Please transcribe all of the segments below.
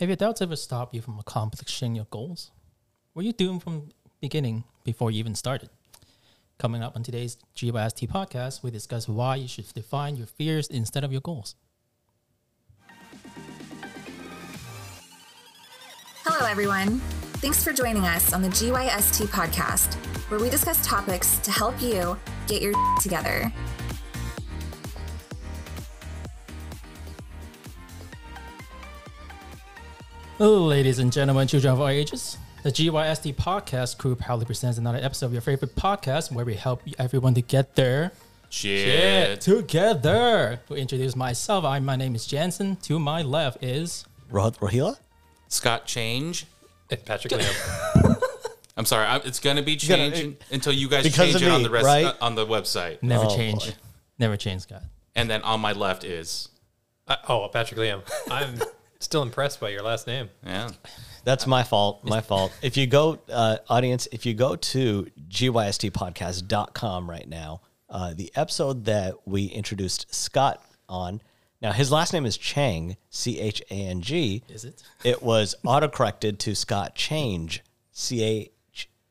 Have your doubts ever stopped you from accomplishing your goals? Were you doomed from beginning before you even started? Coming up on today's GYST podcast, we discuss why you should define your fears instead of your goals. Hello, everyone. Thanks for joining us on the GYST podcast, where we discuss topics to help you get your together. Ladies and gentlemen, children of all ages, the GYST podcast crew proudly presents another episode of your favorite podcast where we help everyone to get their Shit. together. To introduce myself, I, my name is Jansen. To my left is Rohit Rohila? Scott change. It's Patrick Liam. I'm sorry. I, it's gonna be gotta- changed until you guys Because change of it on the rest right? uh, on the website. never Oh, change, boy. never change, Scott. And then on my left is Uh, oh, Patrick Liam. I'm still impressed by your last name. yeah. That's my fault. My fault. If you go, uh, audience, if you go to gystpodcast.com right now, uh, the episode that we introduced Scott on, now his last name is Chang, C H A N G. Is it? It was autocorrected to Scott Change, C H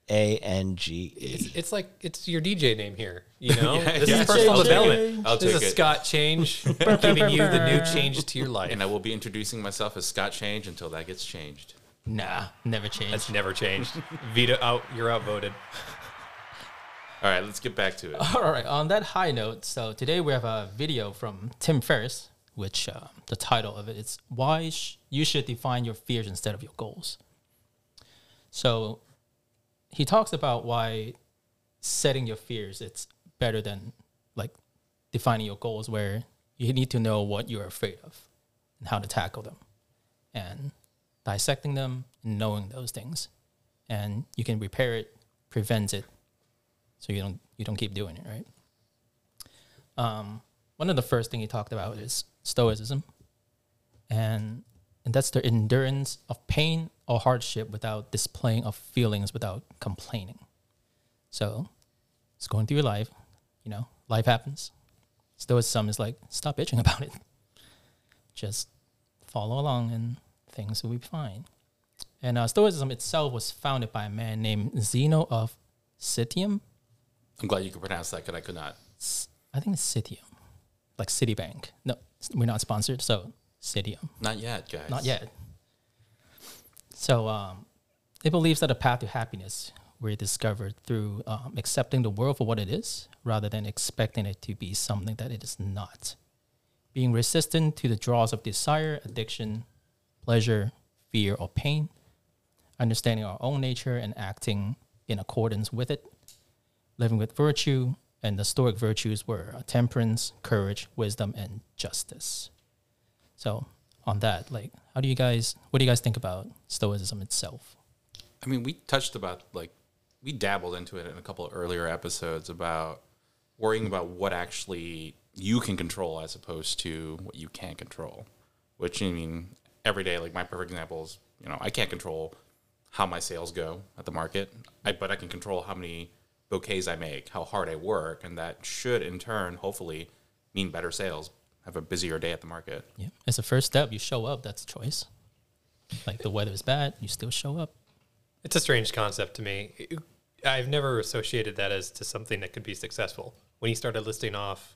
A N G E. It's, it's like it's your DJ name here. You know, Yeah, this yeah. is personal Change. development. I'll this take is it. Scott Change, giving you the new change to your life. And I will be introducing myself as Scott Change until that gets changed. Nah, never change. That's never changed. Veto out. You're outvoted. All right, let's get back to it. All right. On that high note, so today we have a video from Tim Ferriss, which uh, the title of it is "Why sh- You Should Define Your Fears Instead of Your Goals." So he talks about why setting your fears it's better than like defining your goals, where you need to know what you're afraid of and how to tackle them, and dissecting them, and knowing those things, and you can repair it, prevent it, so you don't you don't keep doing it, right? Um, one of the first thing he talked about is stoicism, and and that's their endurance of pain or hardship without displaying of feelings without complaining. So, it's going through your life, you know, life happens. Stoicism is like stop bitching about it, just follow along, and things will be fine. And uh, Stoicism itself was founded by a man named Zeno of Citium. I'm glad you could pronounce that because I could not. I think it's Citium, like Citibank. No, we're not sponsored, so Not yet, guys. Not yet. So um, it believes that a path to happiness were discovered through um, accepting the world for what it is, rather than expecting it to be something that it is not. Being resistant to the draws of desire, addiction, pleasure, fear, or pain, understanding our own nature and acting in accordance with it, living with virtue, and the Stoic virtues were temperance, courage, wisdom, and justice. So, on that, like, how do you guys, what do you guys think about Stoicism itself? I mean, we touched about like we dabbled into it in a couple of earlier episodes about worrying about what actually you can control as opposed to what you can't control. Which I mean, every day, like my perfect example is, you know, I can't control how my sales go at the market, I, but I can control how many bouquets I make, how hard I work, and that should in turn, hopefully, mean better sales. Have a busier day at the market. Yeah. As a first step, you show up, that's a choice. Like, the weather is bad, you still show up. It's a strange concept to me. I've never associated that as to something that could be successful. When he started listing off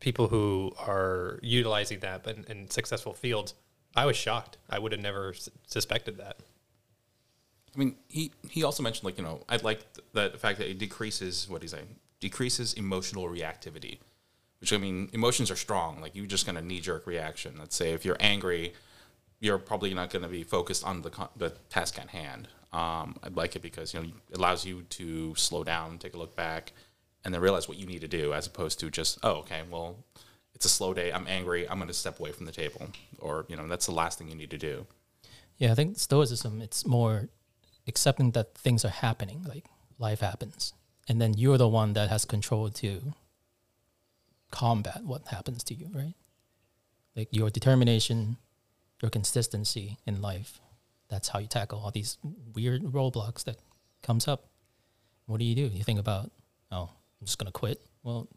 people who are utilizing that in, in successful fields, I was shocked. I would have never s- suspected that. I mean, he he also mentioned like you know I like th- that the fact that it decreases what he's saying decreases emotional reactivity, which I mean emotions are strong. Like you're just gonna knee jerk reaction. Let's say if you're angry, you're probably not gonna be focused on the the task at hand. Um, I like it because you know it allows you to slow down, take a look back, and then realize what you need to do, as opposed to just oh okay well it's a slow day. I'm angry. I'm gonna step away from the table, or you know that's the last thing you need to do. Yeah, I think Stoicism, it's more accepting that things are happening, like life happens. And then you're the one that has control to combat what happens to you, right? Like your determination, your consistency in life. That's how you tackle all these weird roadblocks that comes up. What do you do? You think about, oh, I'm just gonna quit. Well,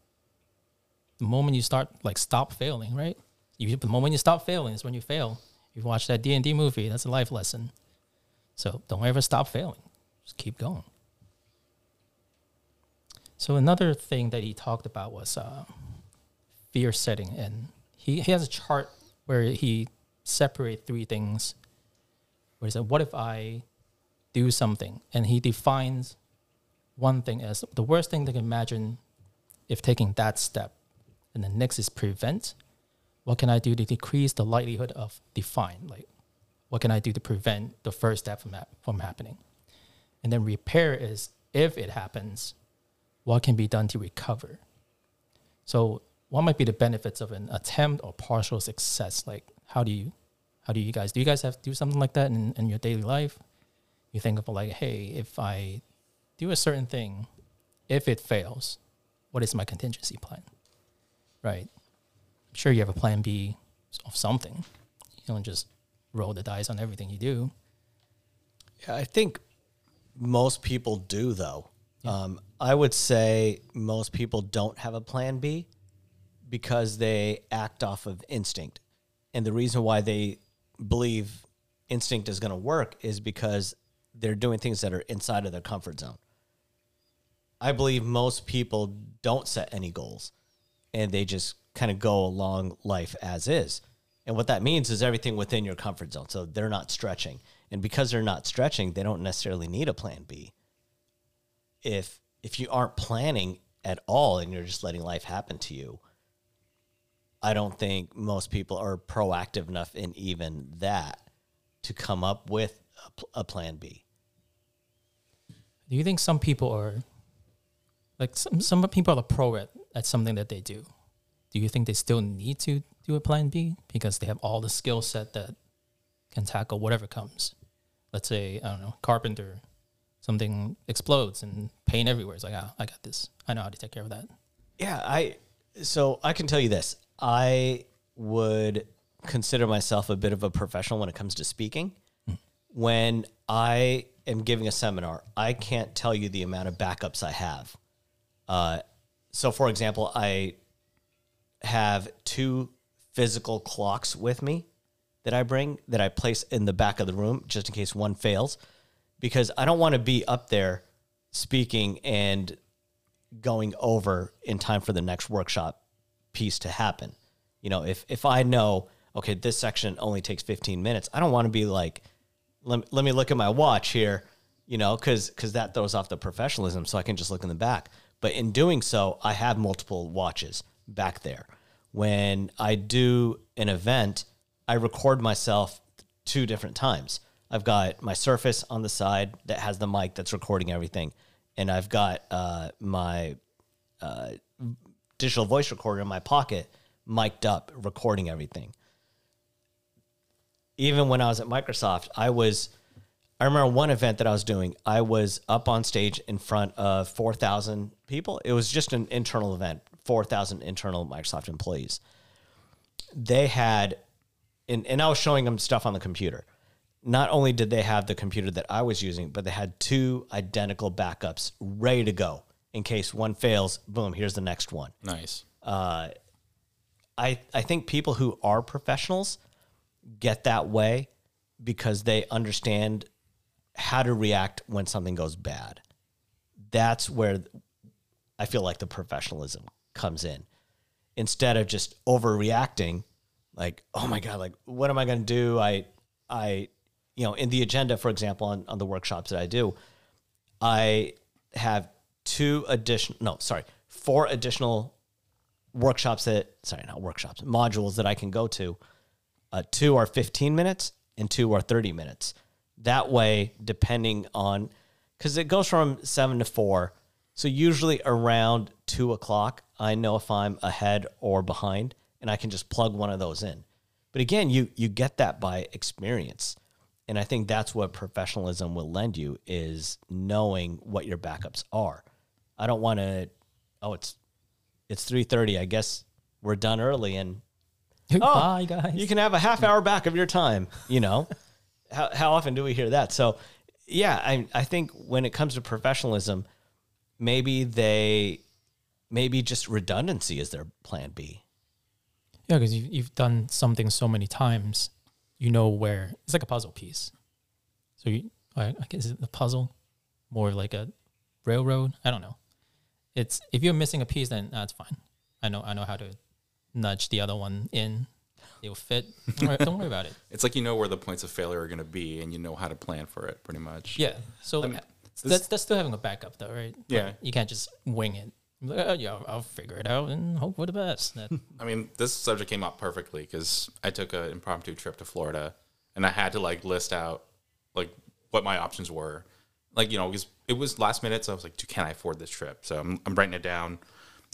the moment you start like stop failing, right? You, the moment you stop failing is when you fail. You watch that D and D movie, that's a life lesson. So don't ever stop failing. Just keep going. So another thing that he talked about was uh, fear setting, and he, he has a chart where he separate three things. Where he said, "What if I do something?" And he defines one thing as the worst thing they can imagine if taking that step. And the next is prevent. What can I do to decrease the likelihood of define? Like, what can I do to prevent the first step from, hap- from happening? And then repair is if it happens, what can be done to recover? So, what might be the benefits of an attempt or partial success? Like, how do you, how do you guys do? You guys have to do something like that in, in your daily life? You think of like, hey, if I do a certain thing, if it fails, what is my contingency plan? Right. I'm sure you have a plan B of something. You don't just roll the dice on everything you do. Yeah, I think most people do, though. Um, I would say most people don't have a plan B because they act off of instinct. And the reason why they believe instinct is going to work is because they're doing things that are inside of their comfort zone. I believe most people don't set any goals and they just kind of go along life as is. And what that means is everything within your comfort zone. So they're not stretching. And because they're not stretching, they don't necessarily need a plan B. If if you aren't planning at all and you're just letting life happen to you, I don't think most people are proactive enough in even that to come up with a, pl- a plan B. Do you think some people are like some some people are pro at, at something that they do? Do you think they still need to do a plan B because they have all the skill set that can tackle whatever comes? Let's say, I don't know, carpenter, something explodes and paint everywhere. It's like, ah, I got this. I know how to take care of that. Yeah, I so I can tell you this. I would consider myself a bit of a professional when it comes to speaking. When I am giving a seminar, I can't tell you the amount of backups I have. Uh, so, for example, I have two physical clocks with me that I bring that I place in the back of the room just in case one fails, because I don't want to be up there speaking and going over in time for the next workshop piece to happen. You know, if if I know okay, this section only takes 15 minutes, I don't want to be like let, let me look at my watch here, you know, cuz cuz that throws off the professionalism so I can just look in the back. But in doing so, I have multiple watches back there. When I do an event, I record myself two different times. I've got my Surface on the side that has the mic that's recording everything, and I've got uh, my uh, digital voice recorder in my pocket, mic'd up, recording everything. Even when I was at Microsoft, I was. I remember one event that I was doing. I was up on stage in front of four thousand people. It was just an internal event, four thousand internal Microsoft employees. They had, and, and I was showing them stuff on the computer. Not only did they have the computer that I was using, but they had two identical backups ready to go in case one fails. Boom, here's the next one. Nice. Uh, I I think people who are professionals get that way because they understand how to react when something goes bad. That's where I feel like the professionalism comes in. Instead of just overreacting, like, oh my God, like what am I gonna do? I I you know, in the agenda, for example, on, on the workshops that I do, I have two additional no, sorry, four additional workshops that sorry not workshops modules that i can go to. Uh, two are 15 minutes and two are 30 minutes. That way depending on because it goes from seven to four. So usually around two o'clock i know if i'm ahead or behind and i can just plug one of those in. But again you you get that by experience. And i think that's what professionalism will lend you is knowing what your backups are i don't want to oh it's it's 3.30 i guess we're done early and Bye, oh, guys. you can have a half hour back of your time you know how, how often do we hear that so yeah I, I think when it comes to professionalism maybe they maybe just redundancy is their plan b Yeah, because you've, you've done something so many times, you know where it's like a puzzle piece. So you, I, I guess the puzzle more like a railroad. I don't know. It's if you're missing a piece, then that's fine. I know I know how to nudge the other one in. It'll fit. Don't worry, don't worry about it. It's like you know where the points of failure are going to be, and you know how to plan for it, pretty much. Yeah. So mean, uh, that's that's still having a backup though, right? Like, Yeah. you can't just wing it. Like, oh, yeah, I'll, figure it out and hope for the best. I mean, this subject came up perfectly because I took an impromptu trip to Florida, and I had to like list out like what my options were. Like you know, because it was last minute, so I was like, can I afford this trip?" So I'm, I'm writing it down.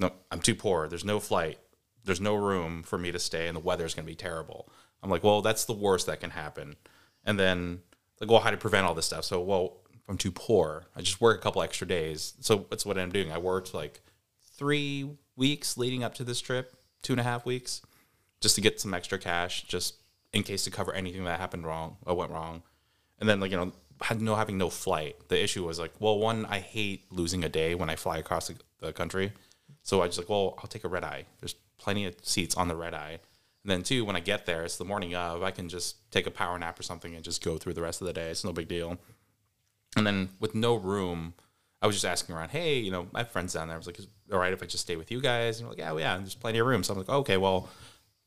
No, I'm too poor. There's no flight. There's no room for me to stay, and the weather's going to be terrible. I'm like, well, that's the worst that can happen. And then like, well, how to prevent all this stuff? So, well, I'm too poor, I just work a couple extra days. So that's what I'm doing. I worked like three weeks leading up to this trip, two and a half weeks, just to get some extra cash, just in case to cover anything that happened wrong or went wrong. And then like you know, had no having no flight. The issue was like, well, one, I hate losing a day when I fly across the, the country, so I just like, well, I'll take a red eye. There's plenty of seats on the red eye. And then two, when I get there, it's the morning of. I can just take a power nap or something and just go through the rest of the day. It's no big deal. And then with no room, I was just asking around, hey, you know, have friends down there. I was like, all right if I just stay with you guys? And like, yeah, well, yeah, there's plenty of room. So I'm like, okay, well,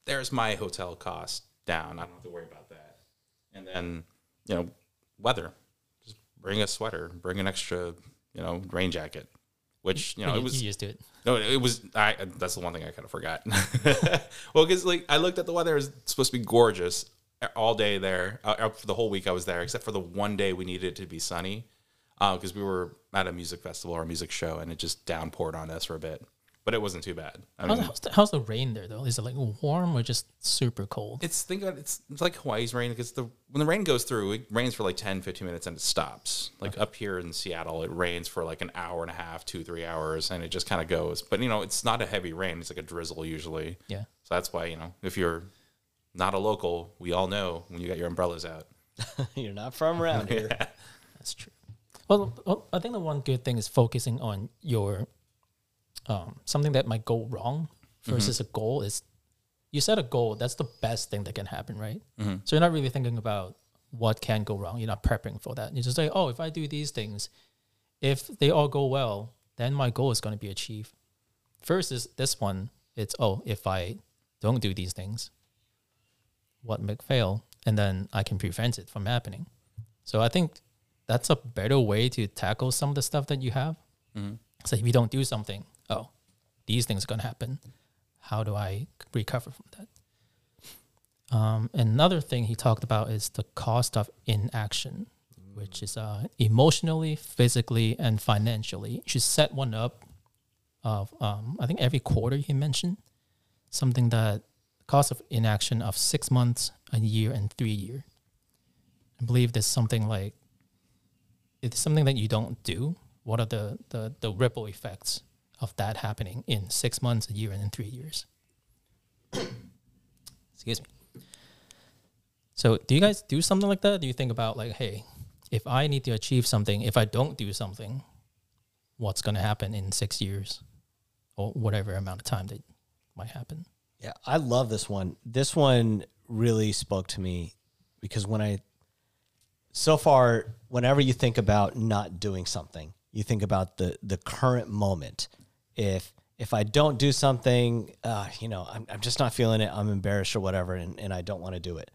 there's my hotel cost down. I don't have to worry about that. And then, you know, weather. Just bring a sweater, bring an extra, you know, rain jacket. Which, you know, you, it was you just do it. no, it was. I. That's the one thing I kind of forgot. well, because like I looked at the weather; it was supposed to be gorgeous all day there. Uh, uh, for the whole week I was there, except for the one day we needed it to be sunny, because we were at a music festival or a music show, and it just downpoured on us for a bit. But it wasn't too bad. I How's, mean, how's, the, how's the rain there though? Is it like warm or just super cold? it's think about it, it's it's like Hawaii's rain because the when the rain goes through, it rains for like 10, 15 minutes and it stops. Like up here in Seattle, it rains for like an hour and a half, two, three hours, and it just kind of goes. But you know, it's not a heavy rain; it's like a drizzle usually. Yeah. So that's why you know if you're not a local, we all know when you got your umbrellas out. You're not from around here. That's true. Well, well, I think the one good thing is focusing on your um, something that might go wrong versus mm-hmm. a goal is you set a goal. That's the best thing that can happen, right? Mm-hmm. So you're not really thinking about what can go wrong. You're not prepping for that. You just say, oh, if I do these things, if they all go well, then my goal is going to be achieved. Versus this one, it's oh, if I don't do these things, what might fail, and then I can prevent it from happening. So I think that's a better way to tackle some of the stuff that you have. Mm-hmm. So if you don't do something, oh, these things are going to happen. How do I recover from that? Um, another thing he talked about is the cost of inaction, which is uh, emotionally, physically, and financially. You should set one up of um, I think every quarter he mentioned something that cost of inaction of six months, a year, and three year. I believe there's something like it's something that you don't do. What are the, the, the ripple effects of that happening in six months, a year, and in three years? Excuse me. So, do you guys do something like that? Do you think about like, hey, if I need to achieve something, if I don't do something, what's going to happen in six years, or whatever amount of time that might happen? Yeah, I love this one. This one really spoke to me because when I, so far, whenever you think about not doing something, you think about the the current moment. If if I don't do something, uh, you know, I'm, I'm just not feeling it. I'm embarrassed or whatever, and, and I don't want to do it.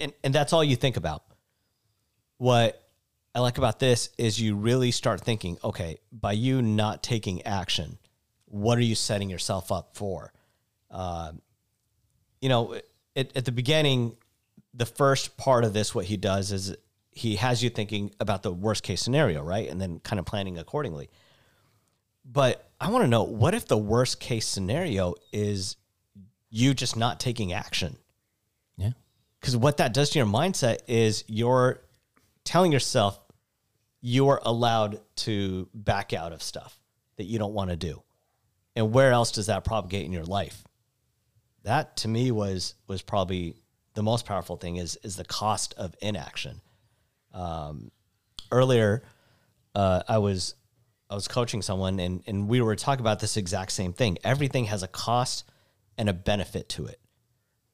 And and that's all you think about. What I like about this is you really start thinking, okay, by you not taking action, what are you setting yourself up for? you know, at, at the beginning, the first part of this, what he does is he has you thinking about the worst case scenario, right? And then kind of planning accordingly. But I want to know what if the worst case scenario is you just not taking action? Yeah. Because what that does to your mindset is you're telling yourself you're allowed to back out of stuff that you don't want to do. And where else does that propagate in your life? That to me was was probably the most powerful thing is is the cost of inaction. Um, earlier, uh, I was I was coaching someone and and we were talking about this exact same thing. Everything has a cost and a benefit to it.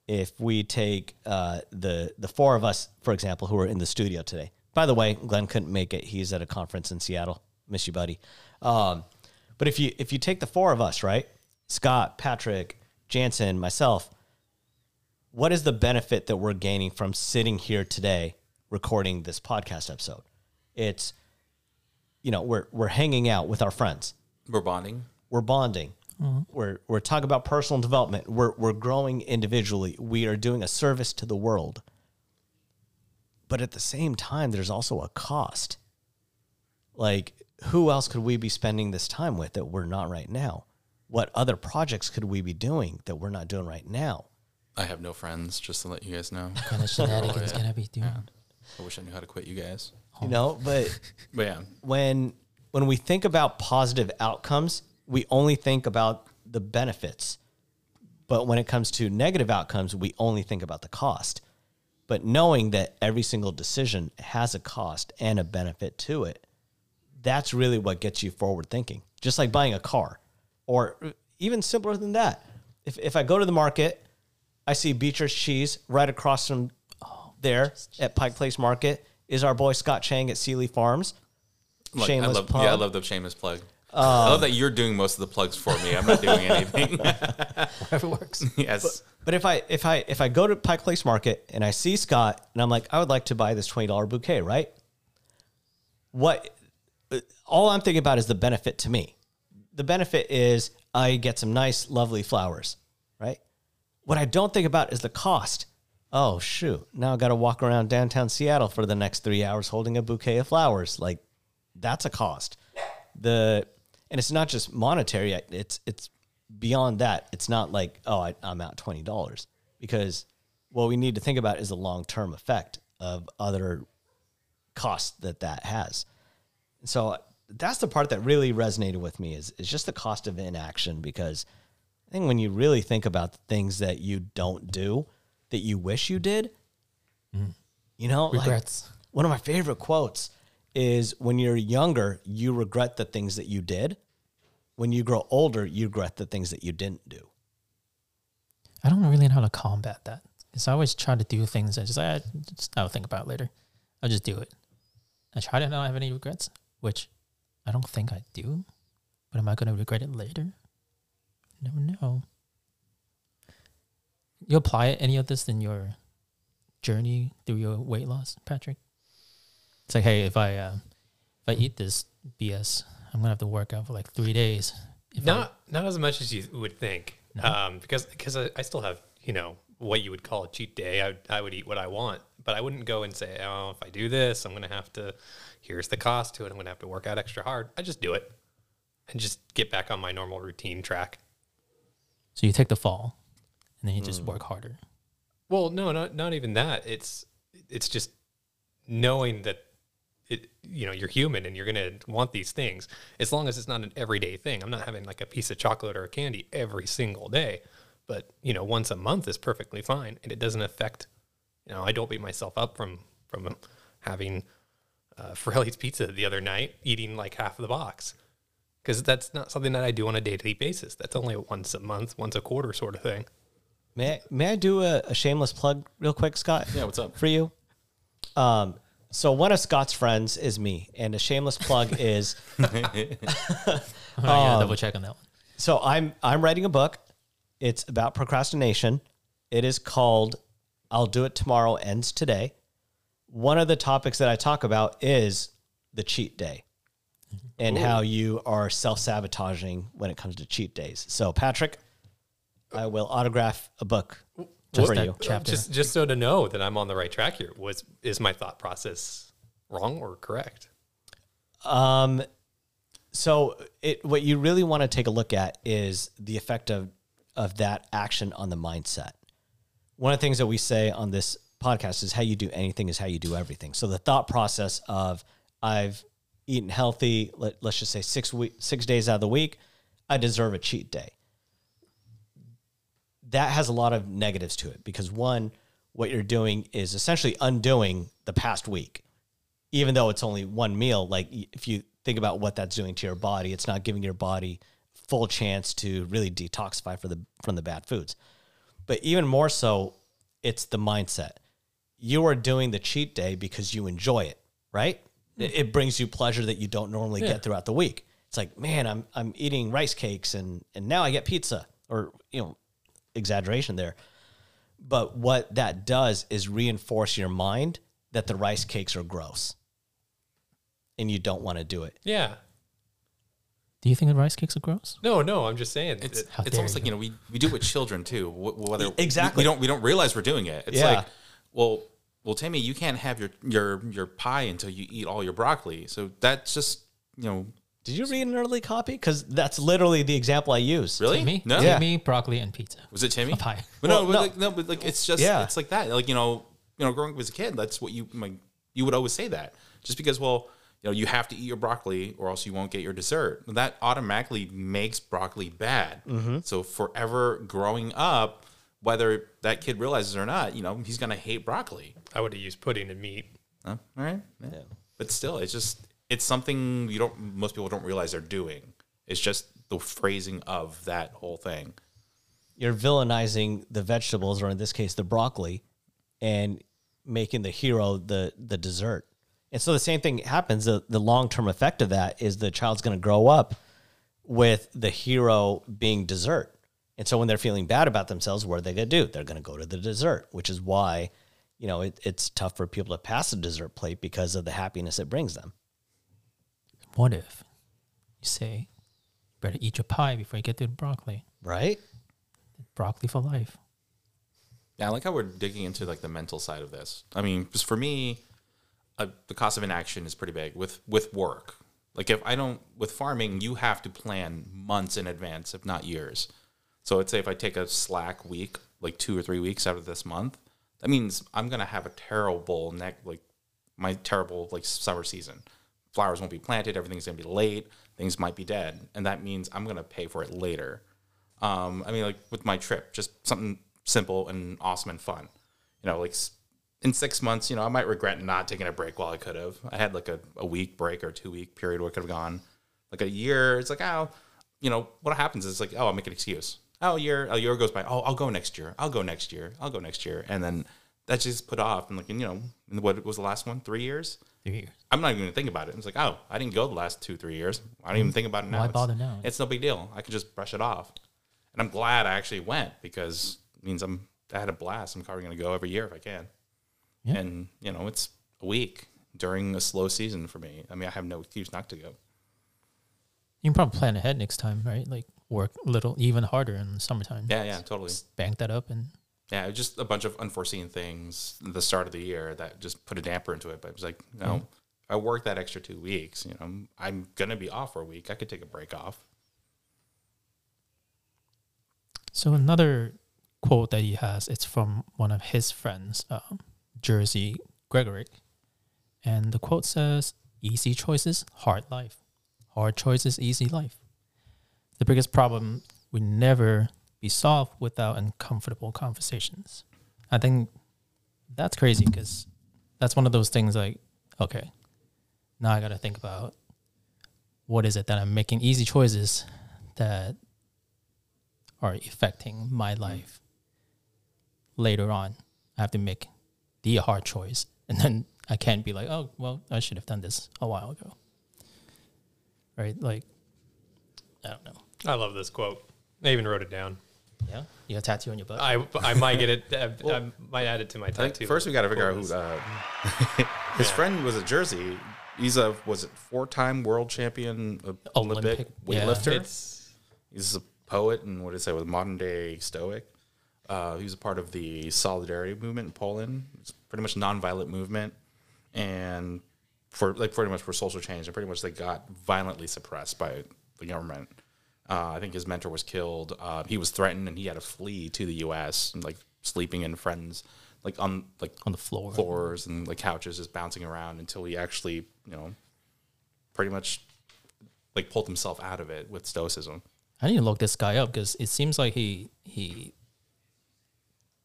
if we take uh, the the four of us, for example, who are in the studio today. By the way, Glenn couldn't make it; he's at a conference in Seattle. Miss you, buddy. Um, but if you if you take the four of us, right, Scott, Patrick, Jansen, myself, what is the benefit that we're gaining from sitting here today recording this podcast episode? It's you know we're we're hanging out with our friends We're bonding. we're bonding. Mm-hmm. We're we're talking about personal development. We're we're growing individually. We are doing a service to the world. But at the same time, there's also a cost. Like, who else could we be spending this time with that we're not right now? What other projects could we be doing that we're not doing right now? I have no friends, just to let you guys know. kind of shenanigans can I be doing? I wish I knew how to quit you guys. You know, but But yeah, when when we think about positive outcomes, we only think about the benefits. But when it comes to negative outcomes, we only think about the cost. But knowing that every single decision has a cost and a benefit to it, that's really what gets you forward thinking. Just like buying a car, or even simpler than that. If, if I go to the market, I see Beecher's cheese right across from oh, there at Pike Place Market is our boy Scott Chang at Sealy Farms. Like, Shameless I love, plug. Yeah, I love the shameless plug. I love that you're doing most of the plugs for me. I'm not doing anything. Whatever works. yes. But if I if I if I go to Pike Place Market and I see Scott and I'm like, I would like to buy this twenty dollar bouquet, right? What uh, all I'm thinking about is the benefit to me. The benefit is I get some nice, lovely flowers, right? What I don't think about is the cost. Oh shoot! Now I got to walk around downtown Seattle for the next three hours holding a bouquet of flowers. Like that's a cost. The and it's not just monetary. It's it's beyond that. It's not like oh I, I'm out twenty dollars because what we need to think about is the long term effect of other costs that that has. So that's the part that really resonated with me is is just the cost of inaction because I think when you really think about the things that you don't do that you wish you did, mm. you know, like- Regrets. one of my favorite quotes is when you're younger, you regret the things that you did. When you grow older, you regret the things that you didn't do. I don't really know how to combat that. Because I always try to do things and just, I just I'll think about later. I'll just do it. I try to not have any regrets, which I don't think I do. But am I going to regret it later? Never know. You apply any of this in your journey through your weight loss, Patrick? It's like, hey, if I uh, if I eat this BS, I'm gonna have to work out for like three days. If I- Not not as much as you would think, um, because because I, I still have you know what you would call a cheat day. I would, I would eat what I want, but I wouldn't go and say, oh, if I do this, I'm gonna have to. Here's the cost to it. I'm gonna have to work out extra hard. I just do it, and just get back on my normal routine track. so you take the fall, and then you just work harder. Well, no, not not even that. It's it's just knowing that it you know you're human and you're gonna want these things as long as it's not an everyday thing. I'm not having like a piece of chocolate or a candy every single day, but you know once a month is perfectly fine, and it doesn't affect. You know, I don't beat myself up from from having uh, pizza the other night, eating like half of the box. Because that's not something that I do on a day to day basis. That's only once a month, once a quarter sort of thing. May I, may I do a, a shameless plug real quick, Scott? Yeah, what's up? For you? Um, so one of Scott's friends is me, and a shameless plug is I gotta double check on that one. so I'm I'm writing a book. It's about procrastination. It is called I'll Do It Tomorrow Ends Today. One of the topics that I talk about is the cheat day and how you are self-sabotaging when it comes to cheat days. So Patrick, I will autograph a book for that you. chapter. Just just so to know that I'm on the right track here. Was is my thought process wrong or correct? Um, so it what you really want to take a look at is the effect of of that action on the mindset. One of the things that we say on this podcast is how you do anything is how you do everything. So the thought process of I've eaten healthy, let, let's just say six week, six days out of the week, I deserve a cheat day. That has a lot of negatives to it because one, what you're doing is essentially undoing the past week even though it's only one meal, like if you think about what that's doing to your body, it's not giving your body full chance to really detoxify for the from the bad foods. But even more so, it's the mindset. You are doing the cheat day because you enjoy it, right? Hmm. It, it brings you pleasure that you don't normally Yeah. get throughout the week. It's like, man, I'm I'm eating rice cakes and and now I get pizza or you know, exaggeration there. But what that does is reinforce your mind that the rice cakes are gross. And you don't want to do it. Yeah. Do you think the rice cakes are gross? No, no, I'm just saying. It's it- it's almost you. like you know we, we do it with children too. Whether Exactly. we, don't we don't realize we're doing it. It's Yeah. like well well Timmy, you can't have your your your pie until you eat all your broccoli. So that's just you know Did you read an early copy? Because that's literally the example I use. really Me? no Yeah. Me, broccoli, and pizza. was it Timmy A pie. But Well, no, but no. Like, no, but like it's just Yeah. it's like that. Like you know you know growing up as a kid, that's what you like you would always say that just because well you know you have to eat your broccoli or else you won't get your dessert. That automatically makes broccoli bad. Mm-hmm. So forever growing up. Whether that kid realizes it or not, you know, he's gonna hate broccoli. I would have used pudding and meat. Huh? All right. Yeah. But still, it's just it's something you don't most people don't realize they're doing. It's just the phrasing of that whole thing. You're villainizing the vegetables, or in this case, the broccoli, and making the hero the the dessert. And so the same thing happens. The, the long term effect of that is the child's going to grow up with the hero being dessert. And so when they're feeling bad about themselves, what are they going to do? They're going to go to the dessert, which is why, you know, it, it's tough for people to pass a dessert plate because of the happiness it brings them. What if you say, better eat your pie before you get to the broccoli? Right? Broccoli for life. Yeah, I like how we're digging into like the mental side of this. I mean, because for me, uh, the cost of inaction is pretty big with with work. Like if I don't with farming, you have to plan months in advance, if not years. So let's say if I take a slack week, like two or three weeks out of this month, that means I'm gonna have a terrible neck, like my terrible like summer season. Flowers won't be planted, everything's gonna be late, things might be dead, and that means I'm gonna pay for it later. Um, I mean, like with my trip, just something simple and awesome and fun. You know, like in six months, you know, I might regret not taking a break while I could have. I had like a, a week break or two week period where I could have gone. Like a year, it's like, oh, you know, what happens is like, oh, I'll make an excuse. Oh, a year, a year goes by. Oh, I'll go next year. I'll go next year. I'll go next year. And then that's just put off. And like, and, you know, and what was the last one? Three years? Three years. I'm not even gonna think about it. It's like, oh, I didn't go the last two, three years. I don't even mm-hmm. think about it now. Why It's- bother now? It's no big deal. I can just brush it off. And I'm glad I actually went because it means I'm I had a blast. I'm probably gonna go every year if I can. Yeah. And you know, it's a week during a slow season for me. I mean, I have no excuse not to go. You can probably plan ahead next time, right? Like work a little even harder in the summertime. Yeah, yeah, totally. Just bank that up and Yeah, just a bunch of unforeseen things at the start of the year that just put a damper into it. But it was like, know, if I work that extra two weeks, you know, I'm gonna be off for a week. I could take a break off. So another quote that he has, it's from one of his friends, um, Jerzy Gregorek, and the quote says, "Easy choices, hard life. Hard choices, easy life. The biggest problem we never be solved without uncomfortable conversations." I think that's crazy because that's one of those things like, okay, now I got to think about what is it that I'm making easy choices that are affecting my life later on. I have to make the hard choice. And then I can't be like, oh, well, I should have done this a while ago. Right? Like, I don't know. I love this quote. I even wrote it down. Yeah. You got a tattoo on your butt? I I might get it. I, I might add it to my tattoo. first we got to figure out who. Uh, his friend was a Jerzy. He's a was it four time world champion uh, Olympic, Olympic, yeah. weightlifter. It's He's a poet and what did I say with modern day Stoic. Uh, he was a part of the Solidarity movement in Poland. It's pretty much nonviolent movement, and for like pretty much for social change, and pretty much they got violently suppressed by the government. Uh, I think his mentor was killed. Uh, he was threatened, and he had to flee to the U.S. and like sleeping in friends, like on like on the floor. floors and like couches, just bouncing around until he actually, you know, pretty much like pulled himself out of it with stoicism. I need to look this guy up because it seems like he he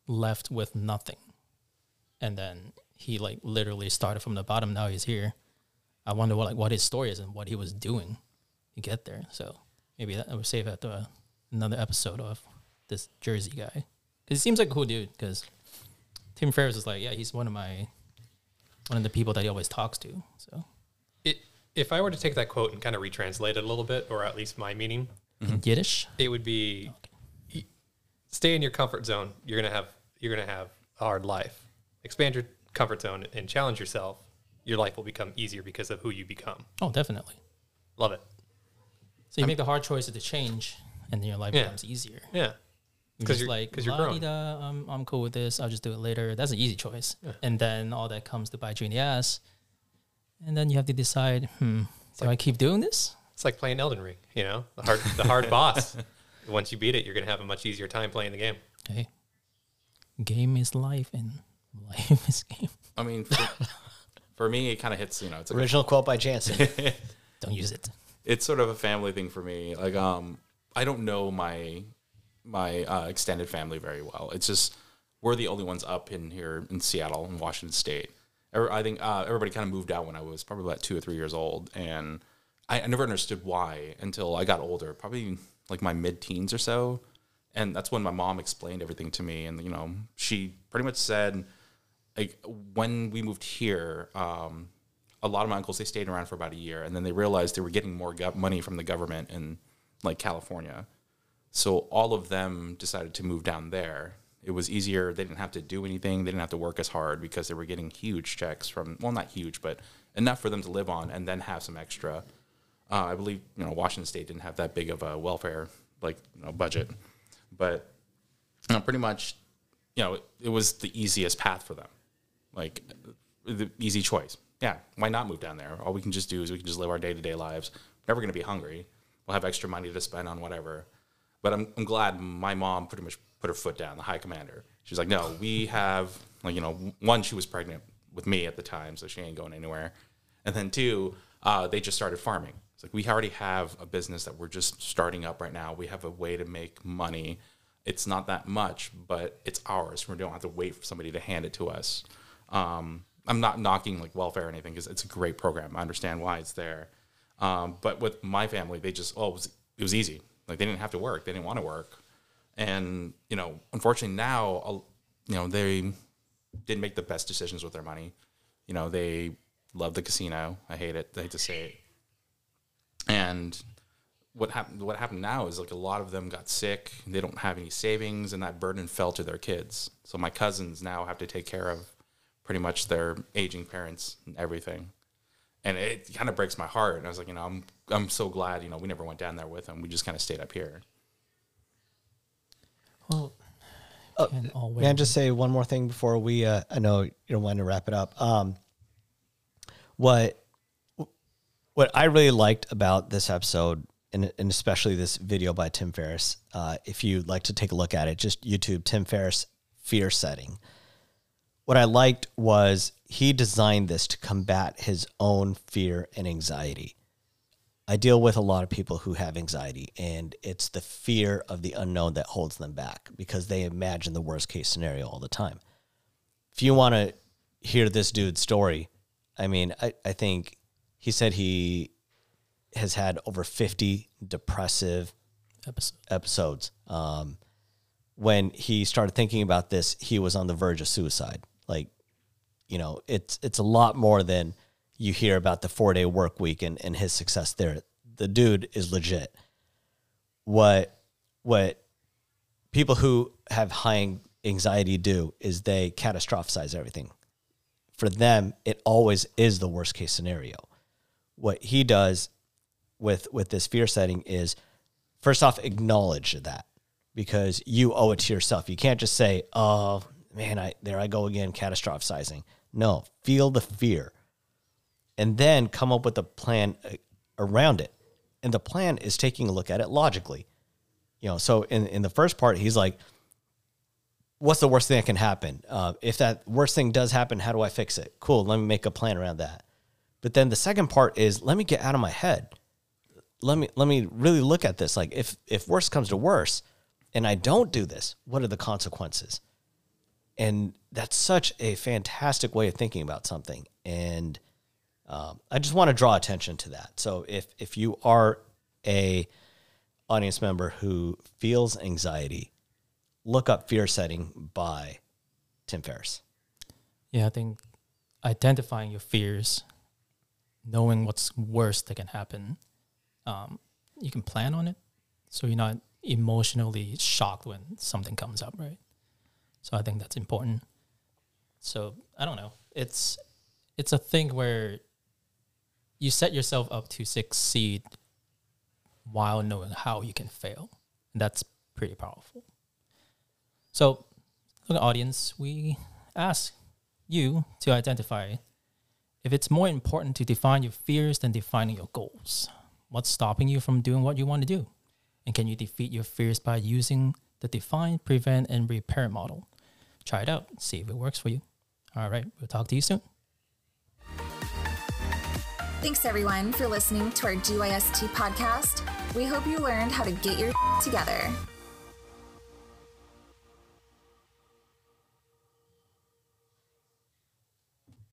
left with nothing, and then he like literally started from the bottom. Now he's here. I wonder what like what his story is and what he was doing to get there. So maybe that I would save that to another episode of this Jerzy guy because he seems like a cool dude. Because Tim Ferriss is like, yeah, he's one of my one of the people that he always talks to. So It, if I were to take that quote and kind of retranslate it a little bit, or at least my meaning, in Yiddish, it would be y- stay in your comfort zone. You're gonna have you're gonna have a hard life. Expand your comfort zone and challenge yourself. Your life will become easier because of who you become. oh, definitely. Love it. So you make the hard choices to change, and then your life Yeah. becomes easier. Yeah. Because you're like, because you're growing. I'm, I'm cool with this. I'll just do it later. That's an easy choice. And then all that comes to bite you in the ass. And then you have to decide, hmm, do I keep doing this? It's like playing Elden Ring. You know, the hard the hard boss. Once you beat it, you're gonna have a much easier time playing the game. Okay. Game is life, and life is game. I mean, for, for me, it kind of hits. You know, it's like a Original quote by Jansen. Don't use it. It's sort of a family thing for me. Like, um, I don't know my my uh, extended family very well. It's just we're the only ones up in here in Seattle in Washington State. I think uh, everybody kind of moved out when I was probably about two or three years old, and I, I never understood why until I got older, probably like my mid teens or so. And that's when my mom explained everything to me, and you know, she pretty much said, like when we moved here, um, a lot of my uncles they stayed around for about a year, and then they realized they were getting more gov- money from the government in like California. So all of them decided to move down there. It was easier. They didn't have to do anything. They didn't have to work as hard because they were getting huge checks from well, not huge, but enough for them to live on and then have some extra. Uh, I believe you know Washington State didn't have that big of a welfare like you know, budget, but you know, pretty much, you know, it, it was the easiest path for them, like the easy choice. Yeah, why not move down there? All we can just do is we can just live our day to day lives. Never going to be hungry. We'll have extra money to spend on whatever. But I'm, I'm glad my mom pretty much put her foot down, the high commander. She's like, no, we have, like, you know, one, she was pregnant with me at the time, so she ain't going anywhere. And then two, uh, they just started farming. It's like, we already have a business that we're just starting up right now. We have a way to make money. It's not that much, but it's ours. We don't have to wait for somebody to hand it to us. Um, I'm not knocking like welfare or anything because it's a great program. I understand why it's there. Um, but with my family, they just, oh, it was, it was easy. Like they didn't have to work. They didn't want to work. And, you know, unfortunately now, you know, they didn't make the best decisions with their money. You know, they love the casino. I hate it. I hate to say it. And what happened what happened now is like a lot of them got sick. They don't have any savings and that burden fell to their kids. So my cousins now have to take care of pretty much their aging parents and everything. And it kind of breaks my heart. And I was like, you know, I'm I'm so glad, you know, we never went down there with them. We just kind of stayed up here. Well, Oh, can May I just say one more thing before we? Uh, I know you don't want to wrap it up. Um, what what I really liked about this episode, and, and especially this video by Tim Ferriss, uh, if you'd like to take a look at it, just YouTube Tim Ferriss fear setting. What I liked was he designed this to combat his own fear and anxiety. I deal with a lot of people who have anxiety, and it's the fear of the unknown that holds them back because they imagine the worst case scenario all the time. If you want to hear this dude's story, I mean, I, I think he said he has had over 50 depressive episode. episodes. Um, when he started thinking about this, he was on the verge of suicide. Like, you know, it's it's a lot more than you hear about the four day work week and, and his success there. The dude is legit. What what people who have high anxiety do is they catastrophize everything. For them, it always is the worst case scenario. What he does with with this fear setting is first off acknowledge that because you owe it to yourself. You can't just say, "Oh man, I there I go again catastrophizing." No, feel the fear, and then come up with a plan uh, around it. And the plan is taking a look at it logically. You know, so in in the first part, he's like, "What's the worst thing that can happen? Uh, if that worst thing does happen, how do I fix it? Cool, let me make a plan around that." But then the second part is, let me get out of my head let me let me really look at this. Like if if worse comes to worse, and I don't do this, what are the consequences? And that's such a fantastic way of thinking about something. And um, I just want to draw attention to that. So if if you are a audience member who feels anxiety, look up Fear Setting by Tim Ferriss. Yeah, I think identifying your fears, knowing what's worst that can happen, um, you can plan on it, so you're not emotionally shocked when something comes up, right? So I think that's important. So I don't know. It's it's a thing where you set yourself up to succeed while knowing how you can fail. And that's pretty powerful. So, look, audience, we ask you to identify if it's more important to define your fears than defining your goals. What's stopping you from doing what you want to do? And can you defeat your fears by using the define, prevent, and repair model? Try it out, see if it works for you. All right, we'll talk to you soon. Thanks everyone for listening to our GYST podcast. We hope you learned how to get your together.